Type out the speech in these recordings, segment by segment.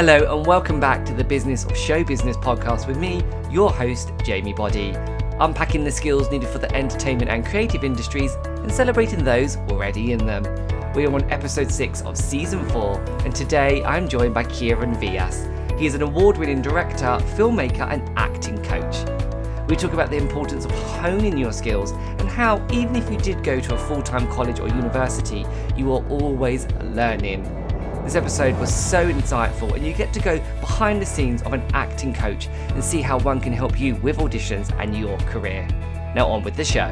Hello, and welcome back to the Business of Show Business podcast with me, your host, Jamie Body. Unpacking the skills needed for the entertainment and creative industries and celebrating those already in them. We are on episode 6 of season 4, and today I'm joined by Kieran Vyas. He is an award winning director, filmmaker, and acting coach. We talk about the importance of honing your skills and how, even if you did go to a full time college or university, you are always learning. This episode was so insightful, and you get to go behind the scenes of an acting coach and see how one can help you with auditions and your career. Now, on with the show.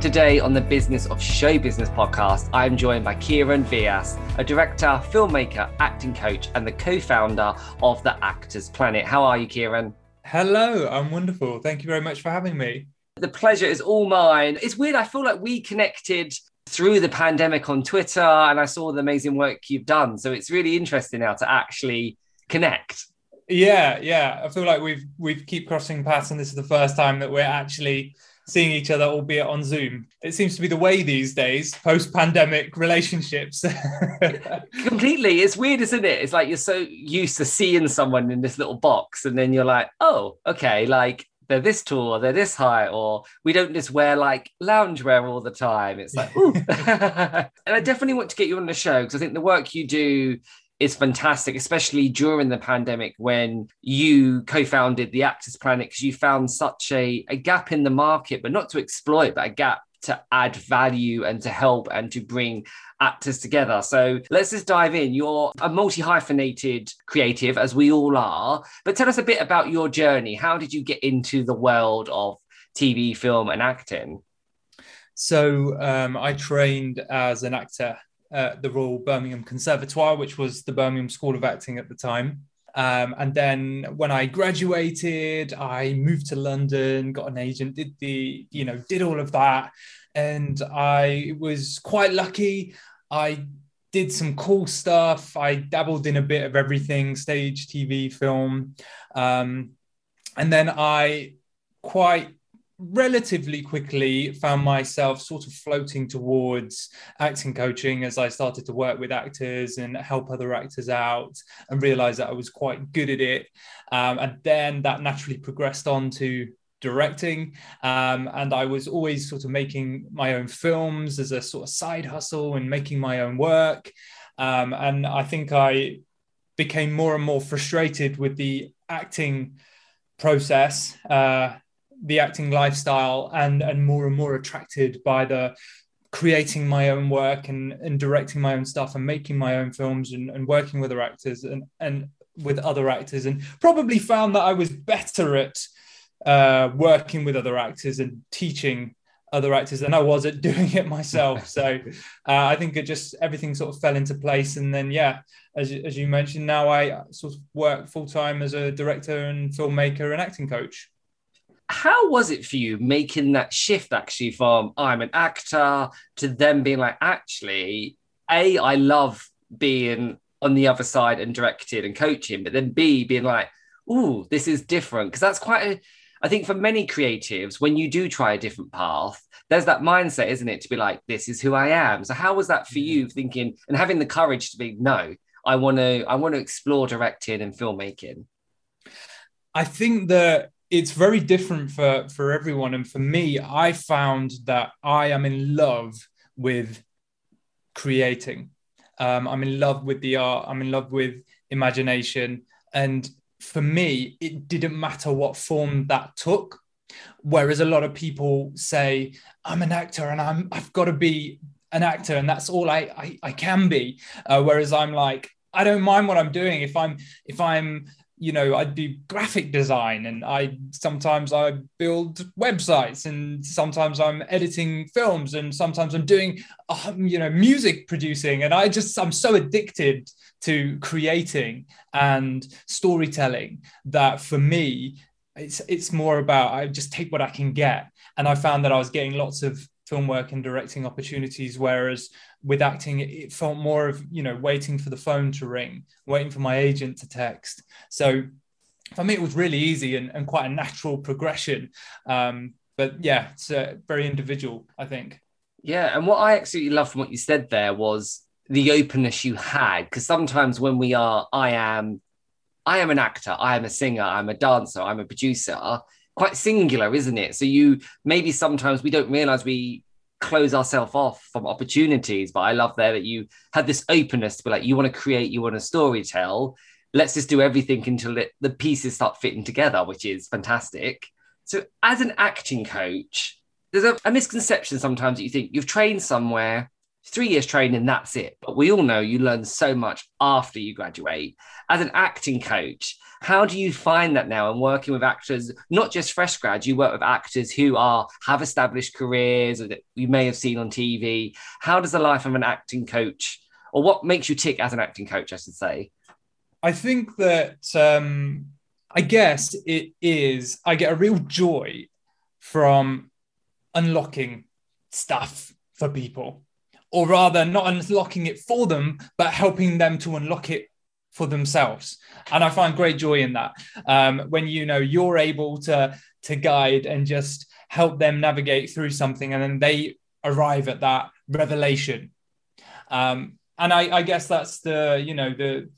Today on the Business of Show Business podcast, I'm joined by Kieran Vyas, a director, filmmaker, acting coach, and the co founder of The Actors Planet. How are you, Kieran? Hello, I'm wonderful. Thank you very much for having me. The pleasure is all mine. It's weird. I feel like we connected through the pandemic on Twitter and I saw the amazing work you've done. So it's really interesting now to actually connect. Yeah, yeah. I feel like we've we've keep crossing paths and this is the first time that we're actually seeing each other, albeit on Zoom. It seems to be the way these days, post-pandemic relationships. Completely. It's weird, isn't it? It's like you're so used to seeing someone in this little box, and then you're like, oh, okay, like they're this tall or they're this high, or we don't just wear like loungewear all the time. It's like, ooh. and I definitely want to get you on the show because I think the work you do is fantastic, especially during the pandemic when you co-founded the Actors Planet because you found such a, a gap in the market, but not to exploit, but a gap to add value and to help and to bring actors together. So let's just dive in. You're a multi hyphenated creative, as we all are, but tell us a bit about your journey. How did you get into the world of TV, film, and acting? So um, I trained as an actor at the Royal Birmingham Conservatoire, which was the Birmingham School of Acting at the time. Um, and then when I graduated, I moved to London, got an agent, did the, you know, did all of that. And I was quite lucky. I did some cool stuff. I dabbled in a bit of everything stage, TV, film. Um, and then I quite relatively quickly found myself sort of floating towards acting coaching as I started to work with actors and help other actors out and realized that I was quite good at it. Um, and then that naturally progressed on to directing. Um, and I was always sort of making my own films as a sort of side hustle and making my own work. Um, and I think I became more and more frustrated with the acting process. Uh, the acting lifestyle and and more and more attracted by the creating my own work and, and directing my own stuff and making my own films and, and working with other actors and, and with other actors and probably found that I was better at uh, working with other actors and teaching other actors than I was at doing it myself. So uh, I think it just everything sort of fell into place. And then, yeah, as, as you mentioned, now I sort of work full time as a director and filmmaker and acting coach how was it for you making that shift actually from I'm an actor to them being like, actually, A, I love being on the other side and directing and coaching, but then B, being like, ooh, this is different. Because that's quite a, I think for many creatives, when you do try a different path, there's that mindset, isn't it, to be like, this is who I am. So how was that for you mm-hmm. thinking and having the courage to be, no, I want to, I want to explore directing and filmmaking? I think that it's very different for for everyone. And for me i found that i am in love with creating. Um, i'm in love with the art. I'm in love with imagination. And for me it didn't matter what form that took. Whereas a lot of people say i'm an actor and i'm i've got to be an actor and that's all i i, I can be. Uh, whereas i'm like i don't mind what i'm doing. If i'm if i'm you know i do graphic design and i sometimes i build websites and sometimes i'm editing films and sometimes i'm doing um, you know music producing. And i just i'm so addicted to creating and storytelling that for me it's it's more about i just take what i can get. And i found that i was getting lots of film work and directing opportunities whereas with acting it felt more of you know waiting for the phone to ring waiting for my agent to text. So for me it was really easy and, and quite a natural progression. Um, but yeah it's uh, very individual i think. Yeah and what i absolutely loved from what you said there was the openness you had because sometimes when we are i am i am an actor i am a singer i'm a dancer i'm a producer quite singular isn't it? So you maybe sometimes we don't realize we close ourselves off from opportunities but i love there that you had this openness to be like you want to create you want to story tell let's just do everything until it, the pieces start fitting together which is fantastic. So as an acting coach there's a, a misconception sometimes that you think you've trained somewhere three years training, that's it. But we all know you learn so much after you graduate. As an acting coach, how do you find that now and working with actors, not just fresh grads, you work with actors who are have established careers or that you may have seen on TV. How does the life of an acting coach, or what makes you tick as an acting coach, I should say? I think that um, I guess it is, I get a real joy from unlocking stuff for people or rather not unlocking it for them, but helping them to unlock it for themselves. And I find great joy in that. Um, when you know you're able to to guide and just help them navigate through something, and then they arrive at that revelation. Um, and I, I guess that's the you know the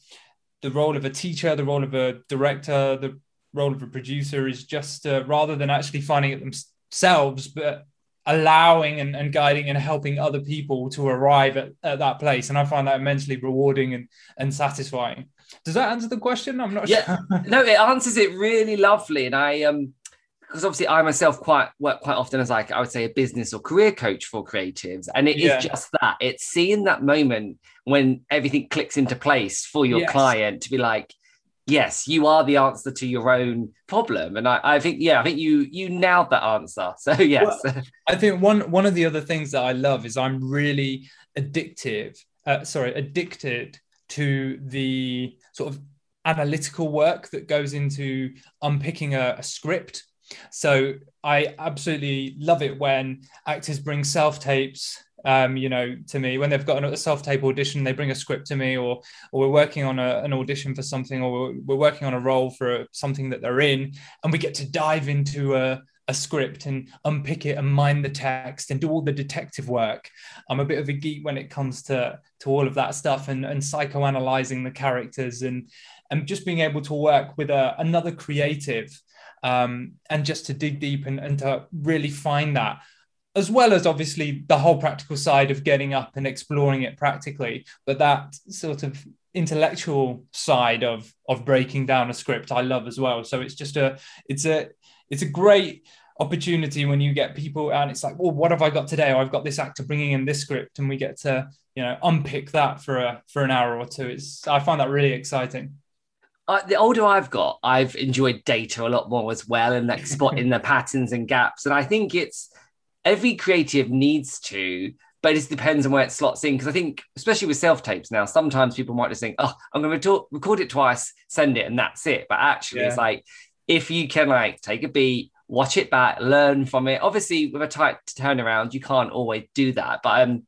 the role of a teacher, the role of a director, the role of a producer is just uh, rather than actually finding it themselves, but allowing and, and guiding and helping other people to arrive at, at that place. And I find that immensely rewarding and, and satisfying. Does that answer the question? I'm not yeah, sure. no, it answers it really lovely. And I um because obviously I myself quite work quite often as like I would say a business or career coach for creatives. And it yeah. is just that. It's seeing that moment when everything clicks into place for your yes. client to be like, yes, you are the answer to your own problem. And I, I think, yeah, I think you you nailed that answer. So yes. Well, I think one one of the other things that I love is I'm really addictive, uh, sorry, addicted to the sort of analytical work that goes into unpicking a, a script. So I absolutely love it when actors bring self tapes um, you know, to me when they've got a self-tape audition, they bring a script to me, or or we're working on a, an audition for something, or we're, we're working on a role for something that they're in, and we get to dive into a, a script and unpick it and mine the text and do all the detective work. I'm a bit of a geek when it comes to to all of that stuff and and psychoanalyzing the characters and and just being able to work with a, another creative um, and just to dig deep and, and to really find that as well as obviously the whole practical side of getting up and exploring it practically but that sort of intellectual side of of breaking down a script i love as well. So it's just a it's a it's a great opportunity when you get people and it's like well what have i got today? Oh, i've got this actor bringing in this script and we get to you know unpick that for a for an hour or two. It's i find that really exciting. Uh, the older I've got, I've enjoyed data a lot more as well, and like spotting the patterns and gaps. And I think it's every creative needs to, but it just depends on where it slots in. Because I think, especially with self tapes now, sometimes people might just think, oh, I'm going to record it twice, send it, and that's it. But actually, yeah. it's like if you can like take a beat, watch it back, learn from it. Obviously, with a tight turnaround, you can't always do that. But um,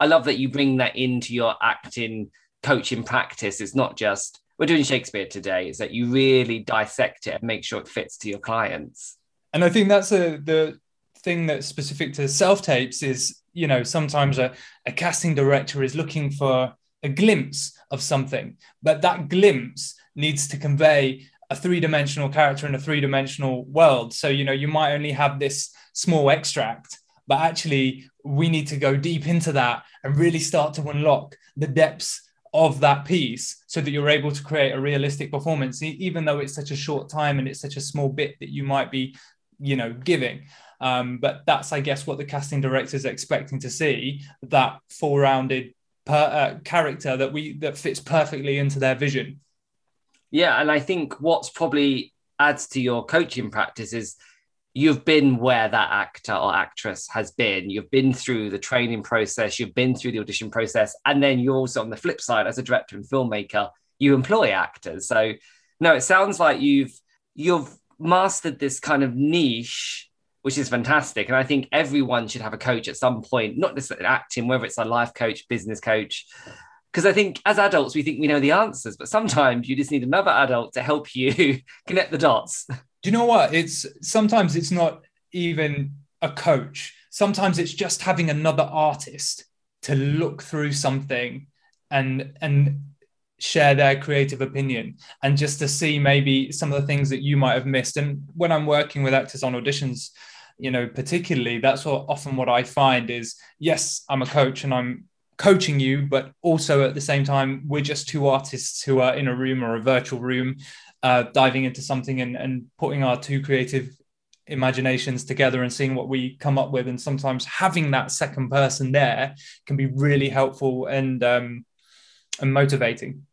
I love that you bring that into your acting coaching practice. It's not just we're doing Shakespeare today. Is that you really dissect it and make sure it fits to your clients. And I think that's a the thing that's specific to self tapes is you know sometimes a, a casting director is looking for a glimpse of something but that glimpse needs to convey a three-dimensional character in a three-dimensional world. So you know you might only have this small extract but actually we need to go deep into that and really start to unlock the depths of that piece so that you're able to create a realistic performance even though it's such a short time and it's such a small bit that you might be you know giving um, but that's, I guess, what the casting director is expecting to see that full rounded per, uh, character that we that fits perfectly into their vision. Yeah, and I think what's probably adds to your coaching practice is you've been where that actor or actress has been. You've been through the training process, you've been through the audition process, and then you're also on the flip side as a director and filmmaker, you employ actors. So no, it sounds like you've you've mastered this kind of niche which is fantastic. And I think everyone should have a coach at some point, not just acting, whether it's a life coach, business coach. Because I think as adults, we think we know the answers, but sometimes you just need another adult to help you connect the dots. Do you know what? It's sometimes it's not even a coach. Sometimes it's just having another artist to look through something and and share their creative opinion and just to see maybe some of the things that you might have missed. And when i'm working with actors on auditions you know particularly that's what often what i find is yes i'm a coach and i'm coaching you but also at the same time we're just two artists who are in a room or a virtual room uh, diving into something and, and putting our two creative imaginations together and seeing what we come up with. And sometimes having that second person there can be really helpful and um, and motivating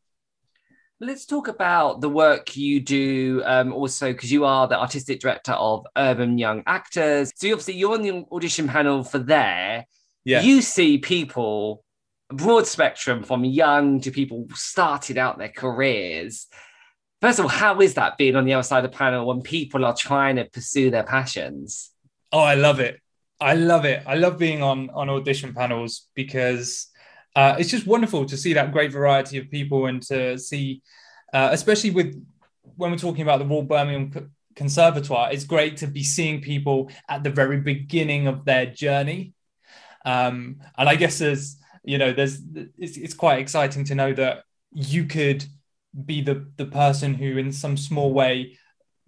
Let's talk about the work you do um, also, because you are the artistic director of Urban Young Actors. So obviously you're on the audition panel for there. Yeah. You see people, broad spectrum from young to people started out their careers. First of all, how is that being on the other side of the panel when people are trying to pursue their passions? Oh, I love it. I love it. I love being on on audition panels because uh, it's just wonderful to see that great variety of people and to see, uh, especially with when we're talking about the Royal Birmingham Conservatoire, it's great to be seeing people at the very beginning of their journey. Um, and I guess there's, you know, there's, it's, it's quite exciting to know that you could be the, the person who, in some small way,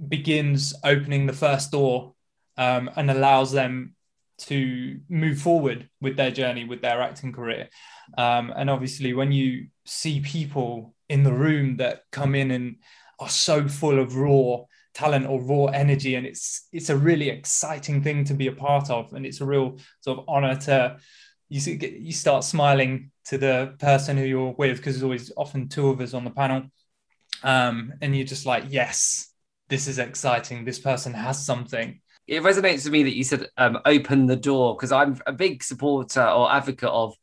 begins opening the first door um, and allows them to move forward with their journey with their acting career. Um, and obviously when you see people in the room that come in and are so full of raw talent or raw energy and it's it's a really exciting thing to be a part of and it's a real sort of honor to you see, you start smiling to the person who you're with because there's always often two of us on the panel. Um, and you're just like yes this is exciting. This person has something it resonates with me that you said um, open the door because I'm a big supporter or advocate of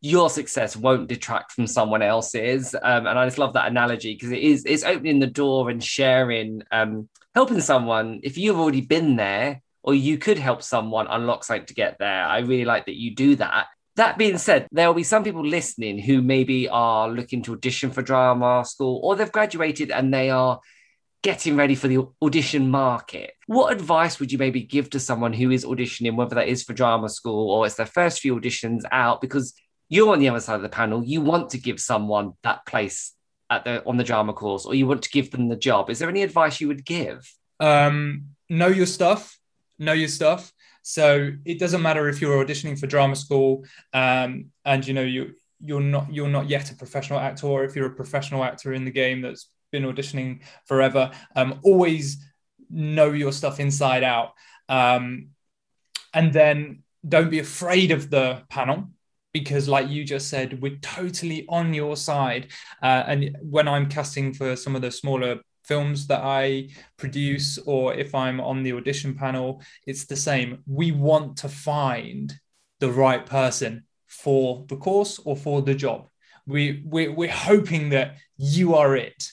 your success won't detract from someone else's. Um, and I just love that analogy because it is it's opening the door and sharing, um, helping someone. If you've already been there, or you could help someone unlock something to get there. I really like that you do that. That being said, there will be some people listening who maybe are looking to audition for drama school or they've graduated and they are getting ready for the audition market. What advice would you maybe give to someone who is auditioning, whether that is for drama school or it's their first few auditions out? Because you're on the other side of the panel, you want to give someone that place at the on the drama course, or you want to give them the job. Is there any advice you would give? Um, know your stuff. Know your stuff. So it doesn't matter if you're auditioning for drama school, um, and you know you you're not you're not yet a professional actor, or if you're a professional actor in the game that's been auditioning forever. Um, always know your stuff inside out. Um, and then don't be afraid of the panel because like you just said we're totally on your side uh, and when i'm casting for some of the smaller films that i produce or if i'm on the audition panel it's the same we want to find the right person for the course or for the job we, we we're hoping that you are it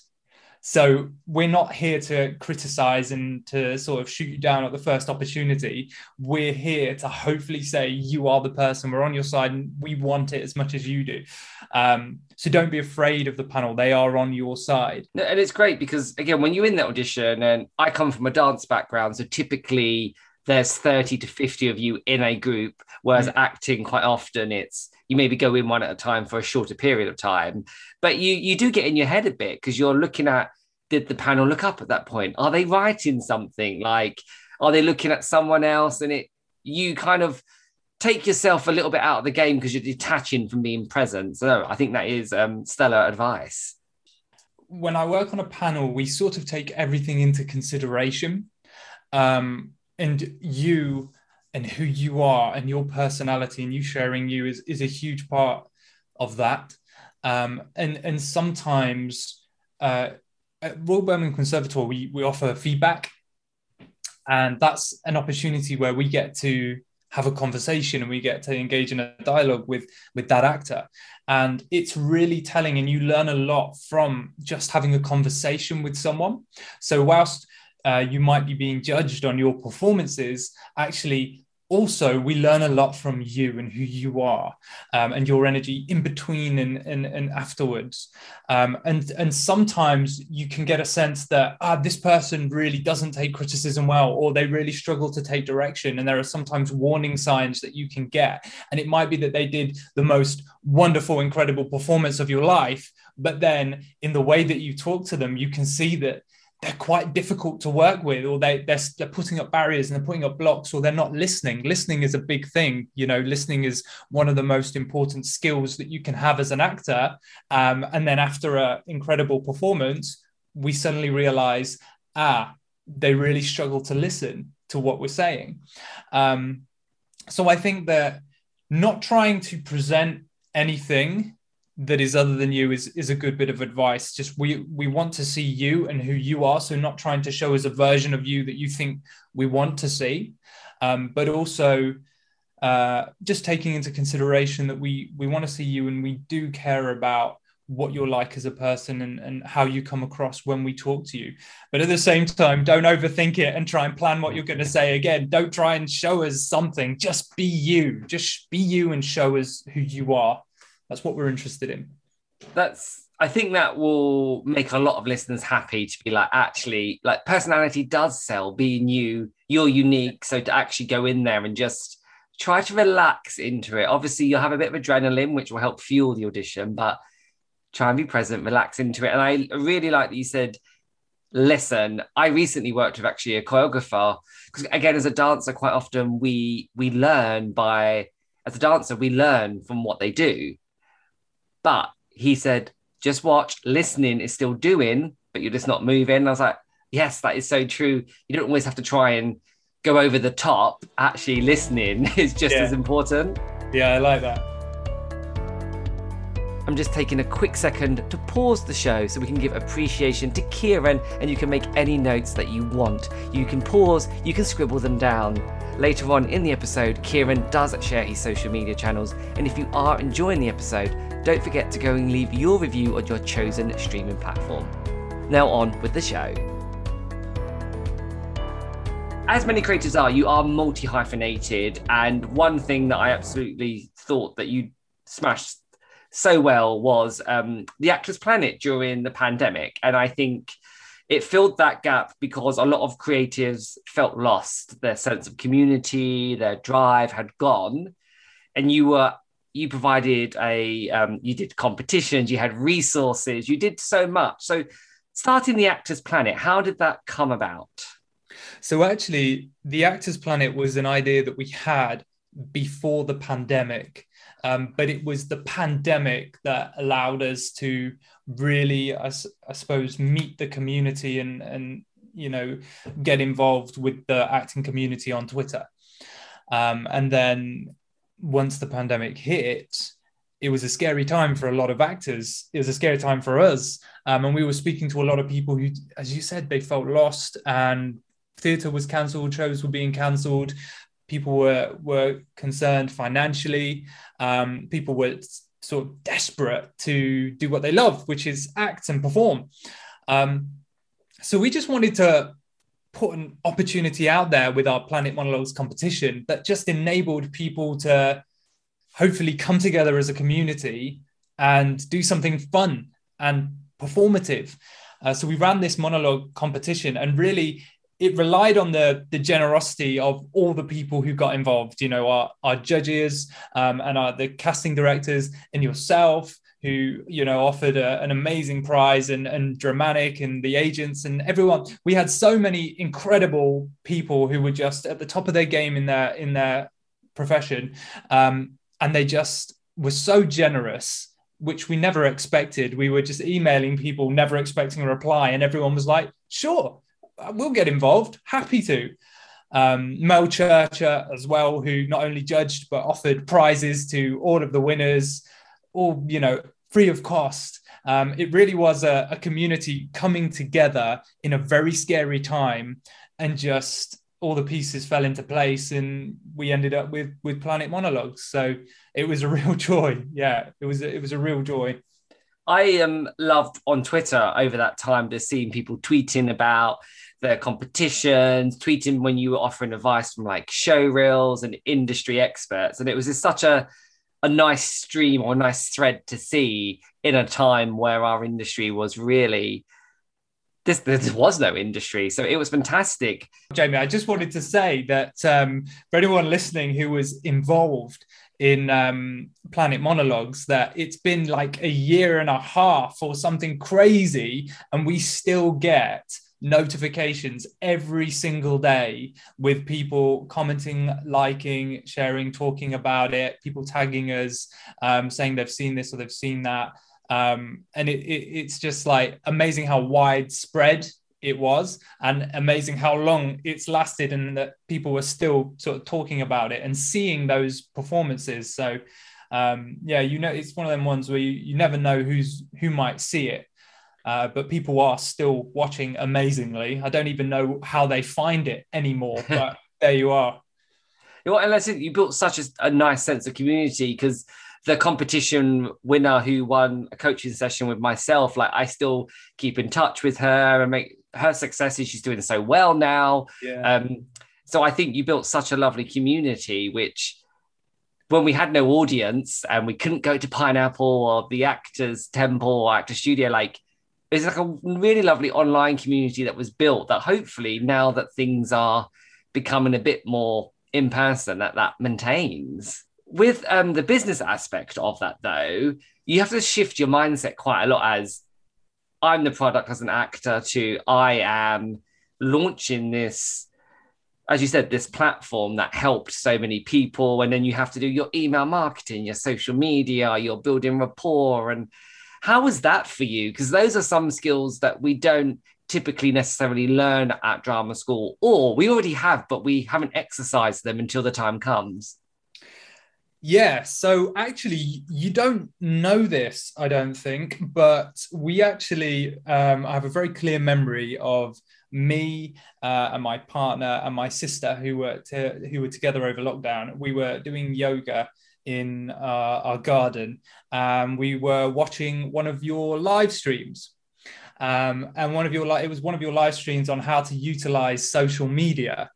so we're not here to criticize and to sort of shoot you down at the first opportunity. We're here to hopefully say you are the person. We're on your side, and we want it as much as you do. Um, so don't be afraid of the panel; they are on your side. And it's great because again, when you're in that audition, and I come from a dance background, so typically there's 30 to 50 of you in a group, whereas mm. acting quite often it's you maybe go in one at a time for a shorter period of time. But you you do get in your head a bit because you're looking at did the panel look up at that point? Are they writing something? Like, are they looking at someone else? And it you kind of take yourself a little bit out of the game because you're detaching from being present. So I think that is um, stellar advice. When I work on a panel, we sort of take everything into consideration. Um, and you and who you are and your personality and you sharing you is, is a huge part of that. Um, and, and sometimes uh, at Royal Birmingham Conservatoire, we, we offer feedback. And that's an opportunity where we get to have a conversation and we get to engage in a dialogue with, with that actor. And it's really telling, and you learn a lot from just having a conversation with someone. So, whilst uh, you might be being judged on your performances, actually, also we learn a lot from you and who you are um, and your energy in between and, and, and afterwards. Um, and and sometimes you can get a sense that ah, this person really doesn't take criticism well or they really struggle to take direction. And there are sometimes warning signs that you can get. And it might be that they did the most wonderful incredible performance of your life but then in the way that you talk to them you can see that they're quite difficult to work with or they they're, they're putting up barriers and they're putting up blocks or they're not listening. Listening is a big thing you know listening is one of the most important skills that you can have as an actor. Um, and then after an incredible performance we suddenly realize ah they really struggle to listen to what we're saying. Um, so i think that not trying to present anything that is other than you is is a good bit of advice just we we want to see you and who you are so not trying to show us a version of you that you think we want to see um, but also uh, just taking into consideration that we we want to see you and we do care about what you're like as a person and, and how you come across when we talk to you. But at the same time, don't overthink it and try and plan what you're going to say again. Don't try and show us something. Just be you. Just be you and show us who you are. That's what we're interested in. That's I think that will make a lot of listeners happy to be like, actually, like personality does sell, being you, you're unique. So to actually go in there and just try to relax into it. Obviously, you'll have a bit of adrenaline, which will help fuel the audition, but try and be present, relax into it. And I really like that you said, listen, I recently worked with actually a choreographer. Because again, as a dancer, quite often we we learn by as a dancer, we learn from what they do. But he said, just watch, listening is still doing, but you're just not moving. And I was like, yes, that is so true. You don't always have to try and go over the top. Actually, listening is just yeah. as important. Yeah, I like that. I'm just taking a quick second to pause the show so we can give appreciation to Kieran and you can make any notes that you want. You can pause, you can scribble them down. Later on in the episode, Kieran does share his social media channels, and if you are enjoying the episode, don't forget to go and leave your review on your chosen streaming platform. Now, on with the show. As many creators are, you are multi hyphenated, and one thing that I absolutely thought that you smashed so well was um, the Actors Planet during the pandemic. And I think it filled that gap because a lot of creatives felt lost. Their sense of community, their drive had gone. And you were you provided a um, you did competitions you had resources you did so much. So starting the actors planet how did that come about? So actually the actors planet was an idea that we had before the pandemic um, but it was the pandemic that allowed us to really I, I suppose meet the community and and you know get involved with the acting community on twitter. Um, and then once the pandemic hit, it was a scary time for a lot of actors. It was a scary time for us. Um, and we were speaking to a lot of people who, as you said, they felt lost and theatre was cancelled, shows were being cancelled. People were, were concerned financially. Um, people were sort of desperate to do what they love, which is act and perform. Um, so we just wanted to put an opportunity out there with our Planet Monologues competition that just enabled people to hopefully come together as a community and do something fun and performative. Uh, so we ran this monologue competition and really it relied on the the generosity of all the people who got involved you know our, our judges um, and our the casting directors and yourself who you know offered a, an amazing prize and, and dramatic and the agents and everyone. We had so many incredible people who were just at the top of their game in their in their profession um, and they just were so generous which we never expected. We were just emailing people never expecting a reply and everyone was like sure we'll get involved happy to. Um, Mel Churcher as well, who not only judged but offered prizes to all of the winners, all you know, free of cost. Um, it really was a, a community coming together in a very scary time and just all the pieces fell into place and we ended up with with planet monologues so it was a real joy yeah it was it was a real joy I um loved on Twitter over that time just seeing people tweeting about the competitions, tweeting when you were offering advice from like show reels and industry experts. And it was just such a, a nice stream or a nice thread to see in a time where our industry was really this there was no industry. So it was fantastic. Jamie i just wanted to say that um, for anyone listening who was involved in um, planet monologues that it's been like a year and a half or something crazy and we still get notifications every single day with people commenting, liking, sharing, talking about it, people tagging us, um, saying they've seen this or they've seen that. Um, and it, it, it's just like amazing how widespread it was and amazing how long it's lasted and that people were still sort of talking about it and seeing those performances so um, yeah you know it's one of them ones where you, you never know who's who might see it uh, but people are still watching amazingly. I don't even know how they find it anymore, but there you are. You know, and I think you built such a, a nice sense of community because the competition winner who won a coaching session with myself, like I still keep in touch with her and make her successes. She's doing so well now. Yeah. Um, so I think you built such a lovely community, which when we had no audience and we couldn't go to Pineapple or the Actors Temple or Actor Studio, like it's like a really lovely online community that was built that hopefully now that things are becoming a bit more in person that that maintains. With um, the business aspect of that though you have to shift your mindset quite a lot as i'm the product as an actor to i am launching this as you said this platform that helped so many people. And then you have to do your email marketing your social media you're building rapport and how was that for you? Because those are some skills that we don't typically necessarily learn at drama school, or we already have, but we haven't exercised them until the time comes. Yeah, so actually, you don't know this, I don't think, but we actually, um, I have a very clear memory of me uh, and my partner and my sister who were to, who were together over lockdown. We were doing yoga in uh, our garden. We were watching one of your live streams. Um, and one of your it was one of your live streams on how to utilize social media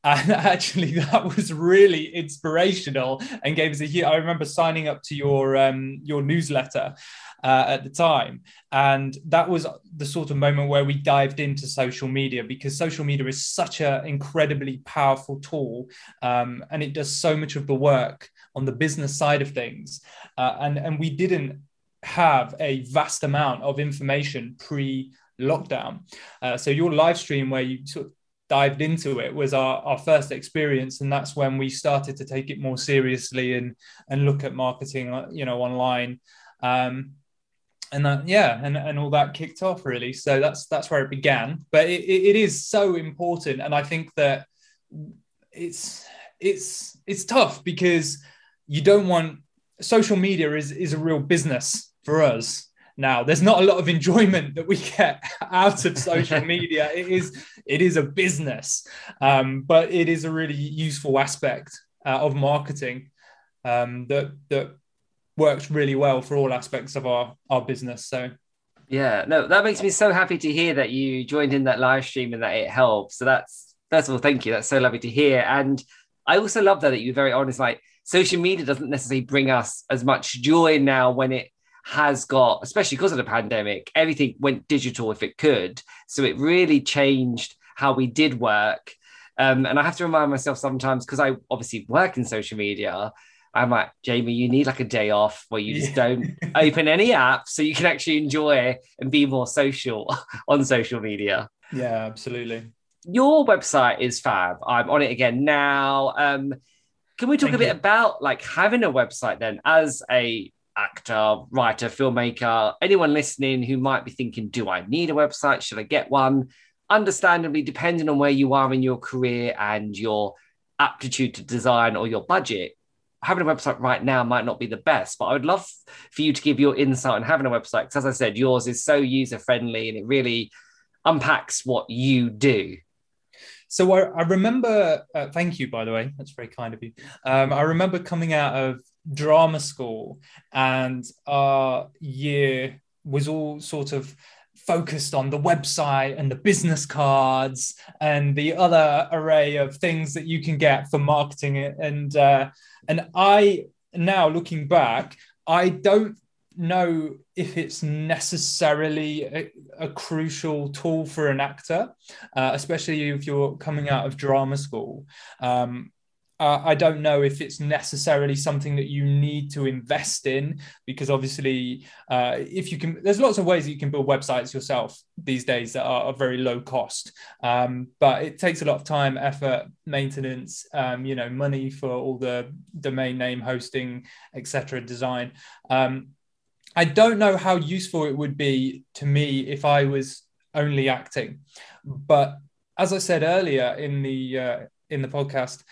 and actually that was really inspirational and gave us a year i remember signing up to your um, your newsletter uh, at the time and that was the sort of moment where we dived into social media because social media is such an incredibly powerful tool um, and it does so much of the work on the business side of things uh, and and we didn't have a vast amount of information pre lockdown. Uh, so your live stream where you sort of dived into it was our, our first experience and that's when we started to take it more seriously and and look at marketing uh, you know online. Um, and that yeah and, and all that kicked off really. So that's that's where it began. But it, it is so important and i think that it's it's it's tough because you don't want social media is is a real business for us. Now there's not a lot of enjoyment that we get out of social media. It is it is a business um, but it is a really useful aspect uh, of marketing um, that that works really well for all aspects of our our business. So yeah no that makes me so happy to hear that you joined in that live stream and that it helps. So that's first of all thank you. That's so lovely to hear. And i also love that that you're very honest like social media doesn't necessarily bring us as much joy now when it has got, especially because of the pandemic, everything went digital if it could. So it really changed how we did work. Um, and I have to remind myself sometimes because I obviously work in social media. I'm like, Jamie, you need like a day off where you just don't open any app so you can actually enjoy and be more social on social media. Yeah, absolutely. Your website is fab. I'm on it again now. Um, can we talk Thank a bit you. about like having a website then as a actor, writer, filmmaker, anyone listening who might be thinking, do I need a website? Should I get one? Understandably, depending on where you are in your career and your aptitude to design or your budget, having a website right now might not be the best, but I would love for you to give your insight on having a website. Because as I said, yours is so user friendly and it really unpacks what you do. So I, I remember, uh, thank you, by the way, that's very kind of you. Um, I remember coming out of drama school and our year was all sort of focused on the website and the business cards and the other array of things that you can get for marketing it. And uh, and I now looking back, I don't know if it's necessarily a, a crucial tool for an actor, uh, especially if you're coming out of drama school. Um, uh, I don't know if it's necessarily something that you need to invest in because obviously, uh, if you can, there's lots of ways that you can build websites yourself these days that are, are very low cost. Um, but it takes a lot of time, effort, maintenance, um, you know, money for all the domain name hosting, etc. design. Um, I don't know how useful it would be to me if I was only acting, but as I said earlier in the uh, in the podcast,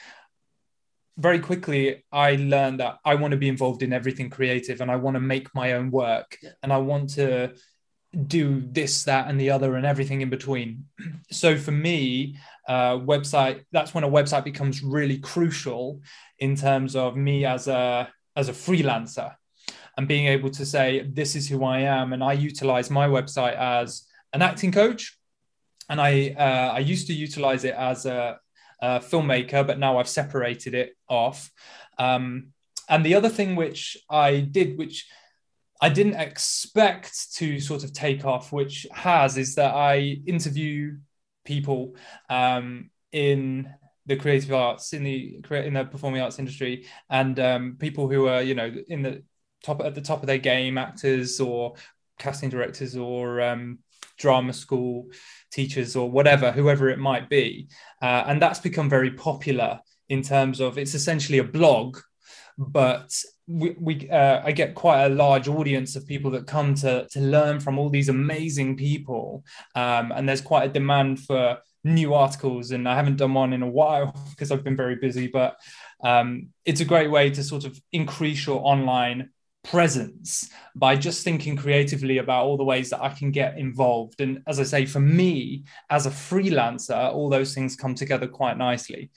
very quickly I learned that I want to be involved in everything creative and I want to make my own work yeah. and I want to do this, that, and the other, and everything in between. So for me, uh, website that's when a website becomes really crucial in terms of me as a as a freelancer and being able to say this is who I am, and I utilize my website as an acting coach, and I uh, I used to utilize it as a uh, filmmaker, but now I've separated it off. Um, and the other thing which I did, which I didn't expect to sort of take off, which has, is that I interview people um, in the creative arts, in the in the performing arts industry, and um, people who are you know in the top at the top of their game, actors or casting directors or um, drama school teachers or whatever, whoever it might be. Uh, and that's become very popular in terms of it's essentially a blog, but we, we uh, I get quite a large audience of people that come to, to learn from all these amazing people. Um, and there's quite a demand for new articles. And I haven't done one in a while because I've been very busy, but um, it's a great way to sort of increase your online presence by just thinking creatively about all the ways that I can get involved. And as I say, for me as a freelancer, all those things come together quite nicely.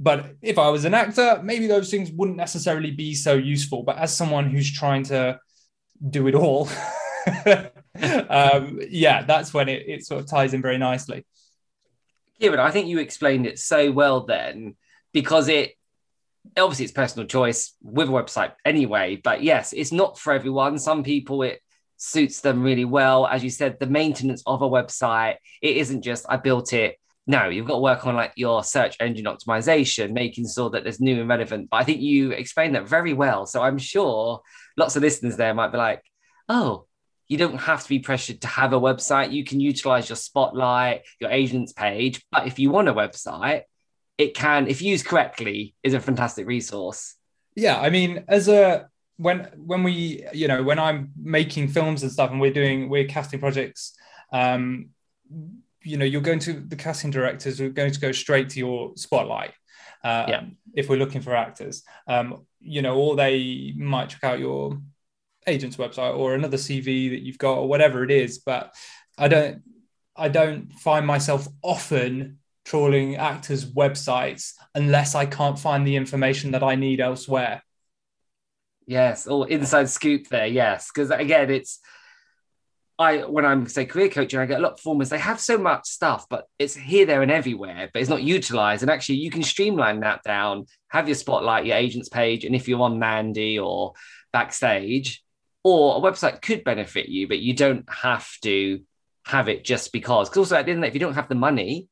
But if I was an actor, maybe those things wouldn't necessarily be so useful. But as someone who's trying to do it all, um, yeah, that's when it, it sort of ties in very nicely. Kieran, I think you explained it so well then because it obviously it's personal choice with a website anyway but yes it's not for everyone. Some people it suits them really well. As you said the maintenance of a website it isn't just i built it. No you've got to work on like your search engine optimization making sure that there's new and relevant. But i think you explained that very well. So i'm sure lots of listeners there might be like oh you don't have to be pressured to have a website. You can utilize your spotlight your agent's page. But if you want a website it can, if used correctly, is a fantastic resource. Yeah, I mean, as a when when we you know when I'm making films and stuff, and we're doing we're casting projects, um, you know, you're going to the casting directors are going to go straight to your spotlight. Uh, yeah. If we're looking for actors, um, you know, or they might check out your agent's website or another CV that you've got or whatever it is. But I don't, I don't find myself often trawling actors' websites unless I can't find the information that I need elsewhere. Yes, or inside scoop there. Yes, because again, it's I when I'm say career coaching, I get a lot of performers. They have so much stuff, but it's here, there, and everywhere, but it's not utilized. And actually, you can streamline that down. Have your spotlight, your agent's page, and if you're on Mandy or backstage, or a website could benefit you, but you don't have to have it just because. Because also, at the end, if you don't have the money,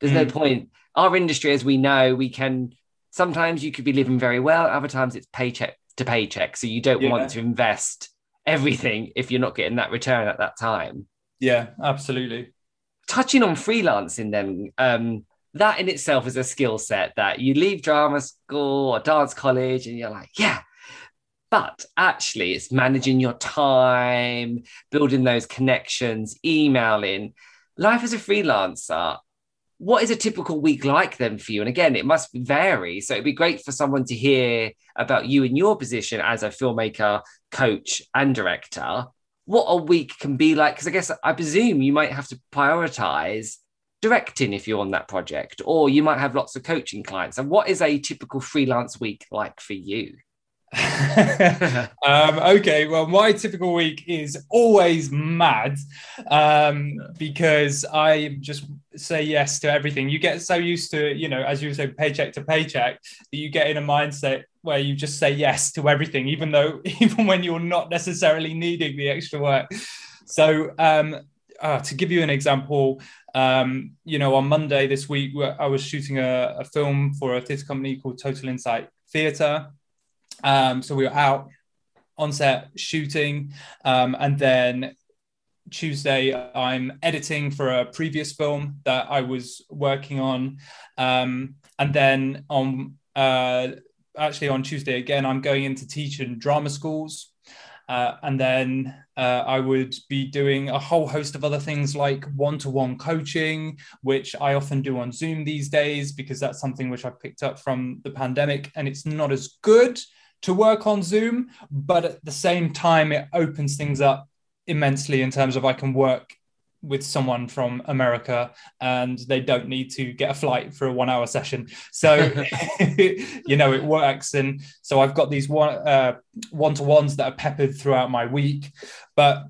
there's mm. no point. Our industry, as we know, we can sometimes you could be living very well, other times it's paycheck to paycheck. So you don't yeah. want to invest everything if you're not getting that return at that time. Yeah, absolutely. Touching on freelancing, then, um, that in itself is a skill set that you leave drama school or dance college and you're like, yeah. But actually, it's managing your time, building those connections, emailing. Life as a freelancer, what is a typical week like then for you? And again, it must vary. So it'd be great for someone to hear about you in your position as a filmmaker, coach, and director. What a week can be like? Because I guess I presume you might have to prioritize directing if you're on that project, or you might have lots of coaching clients. And what is a typical freelance week like for you? um, okay, well, my typical week is always mad um, because I just say yes to everything. You get so used to, you know, as you say, paycheck to paycheck, that you get in a mindset where you just say yes to everything, even though, even when you're not necessarily needing the extra work. So, um, uh, to give you an example, um, you know, on Monday this week, I was shooting a, a film for a theatre company called Total Insight Theatre um, so we were out on set shooting, um, and then Tuesday I'm editing for a previous film that I was working on, um, and then on uh, actually on Tuesday again I'm going into teaching drama schools. Uh, and then uh, I would be doing a whole host of other things like one to one coaching, which I often do on Zoom these days because that's something which I picked up from the pandemic and it's not as good to work on Zoom, but at the same time, it opens things up immensely in terms of I can work with someone from America and they don't need to get a flight for a one hour session. So, you know, it works. And so I've got these one uh, one to ones that are peppered throughout my week. But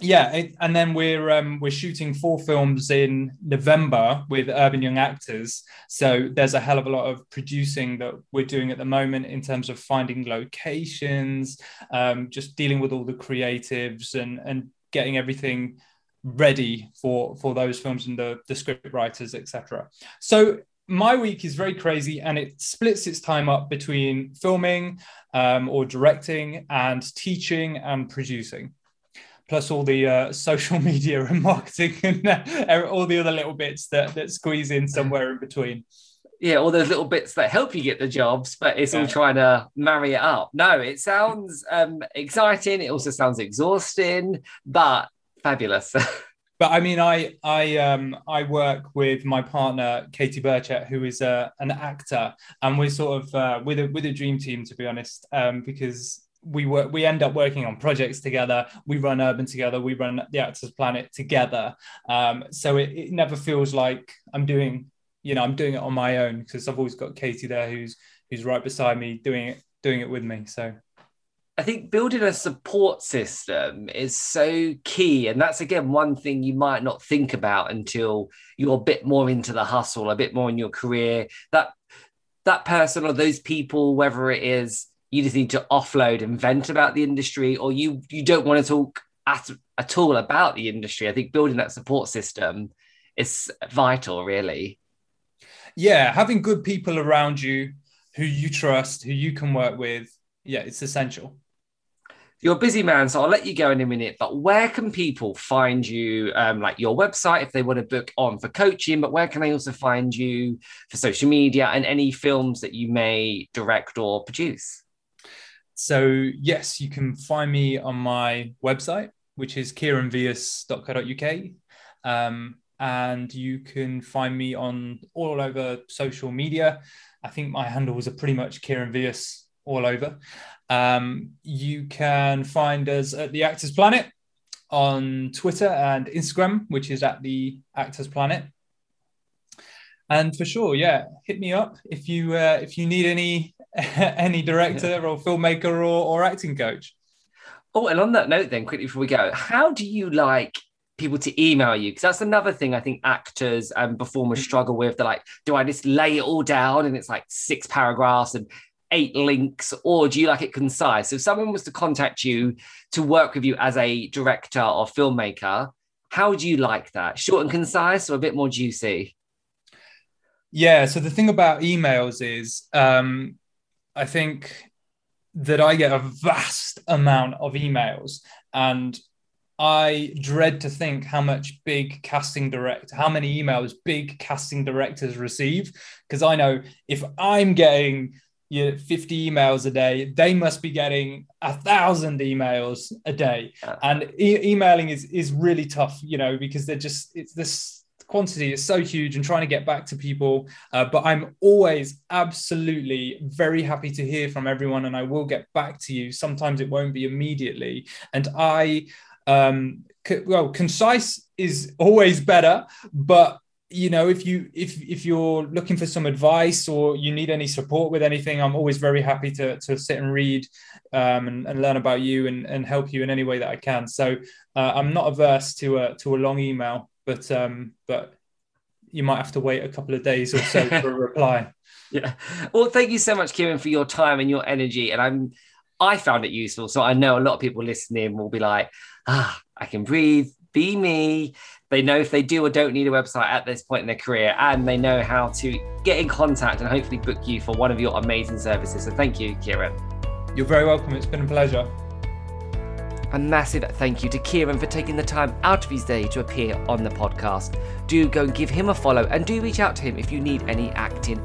yeah, it, and then we're um, we're shooting four films in November with Urban Young Actors. So there's a hell of a lot of producing that we're doing at the moment in terms of finding locations, um, just dealing with all the creatives and and getting everything ready for for those films and the the script writers, etc. So my week is very crazy and it splits its time up between filming um, or directing and teaching and producing plus all the uh, social media and marketing and uh, all the other little bits that, that squeeze in somewhere in between. Yeah, all those little bits that help you get the jobs, but it's yeah. all trying to marry it up. No, it sounds um, exciting. It also sounds exhausting, but fabulous. but I mean, I I um I work with my partner Katie Burchett, who is a, uh, an actor, and we're sort of uh, with a with a dream team, to be honest, um, because we work we end up working on projects together we run urban together we run the actors planet together um, so it, it, never feels like i'm doing you know i'm doing it on my own because i've always got katie there who's who's right beside me doing it doing it with me so I think building a support system is so key. And that's again one thing you might not think about until you're a bit more into the hustle, a bit more in your career. That that person or those people, whether it is you just need to offload and vent about the industry, or you you don't want to talk at, at all about the industry. I think building that support system is vital, really. Yeah, having good people around you who you trust, who you can work with, yeah, it's essential. You're a busy man, so I'll let you go in a minute. But where can people find you? Um, like your website, if they want to book on for coaching, but where can they also find you for social media and any films that you may direct or produce? So, yes, you can find me on my website, which is kieranvyas.co.uk. Um, and you can find me on all over social media. I think my handles are pretty much Kieran Vyas all over. Um, you can find us at the Actors Planet on Twitter and Instagram, which is at the Actors Planet. And for sure, yeah, hit me up if you uh, if you need any any director or filmmaker or, or acting coach. Oh, and on that note, then quickly before we go, how do you like people to email you? Because that's another thing I think actors and performers struggle with. They're like, do I just lay it all down and it's like six paragraphs and eight links, or do you like it concise? So if someone was to contact you to work with you as a director or filmmaker, how do you like that? Short and concise or a bit more juicy? Yeah. So the thing about emails is um, I think that I get a vast amount of emails and I dread to think how much big casting direct, how many emails big casting directors receive. Because I know if I'm getting you know, 50 emails a day, they must be getting a thousand emails a day. And e- emailing is is really tough, you know, because they're just it's this quantity is so huge and trying to get back to people. Uh, but I'm always absolutely very happy to hear from everyone and I will get back to you. Sometimes it won't be immediately. And I, um, c- well, concise is always better, but you know if you if if you're looking for some advice or you need any support with anything i'm always very happy to to sit and read um, and, and, learn about you and, and help you in any way that i can so uh, i'm not averse to a to a long email but um but you might have to wait a couple of days or so for a reply yeah well thank you so much kieran for your time and your energy and i'm i found it useful so i know a lot of people listening will be like ah i can breathe be me. They know if they do or don't need a website at this point in their career, and they know how to get in contact and hopefully book you for one of your amazing services. So thank you, Kieran. You're very welcome. It's been a pleasure. A massive thank you to Kieran for taking the time out of his day to appear on the podcast. Do go and give him a follow and do reach out to him if you need any acting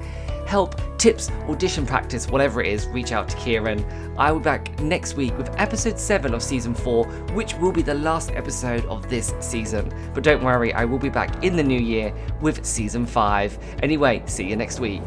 help, tips, audition practice, whatever it is, reach out to Kieran. I will be back next week with episode 7 of season 4, which will be the last episode of this season. But don't worry, I will be back in the new year with season 5. Anyway, see you next week.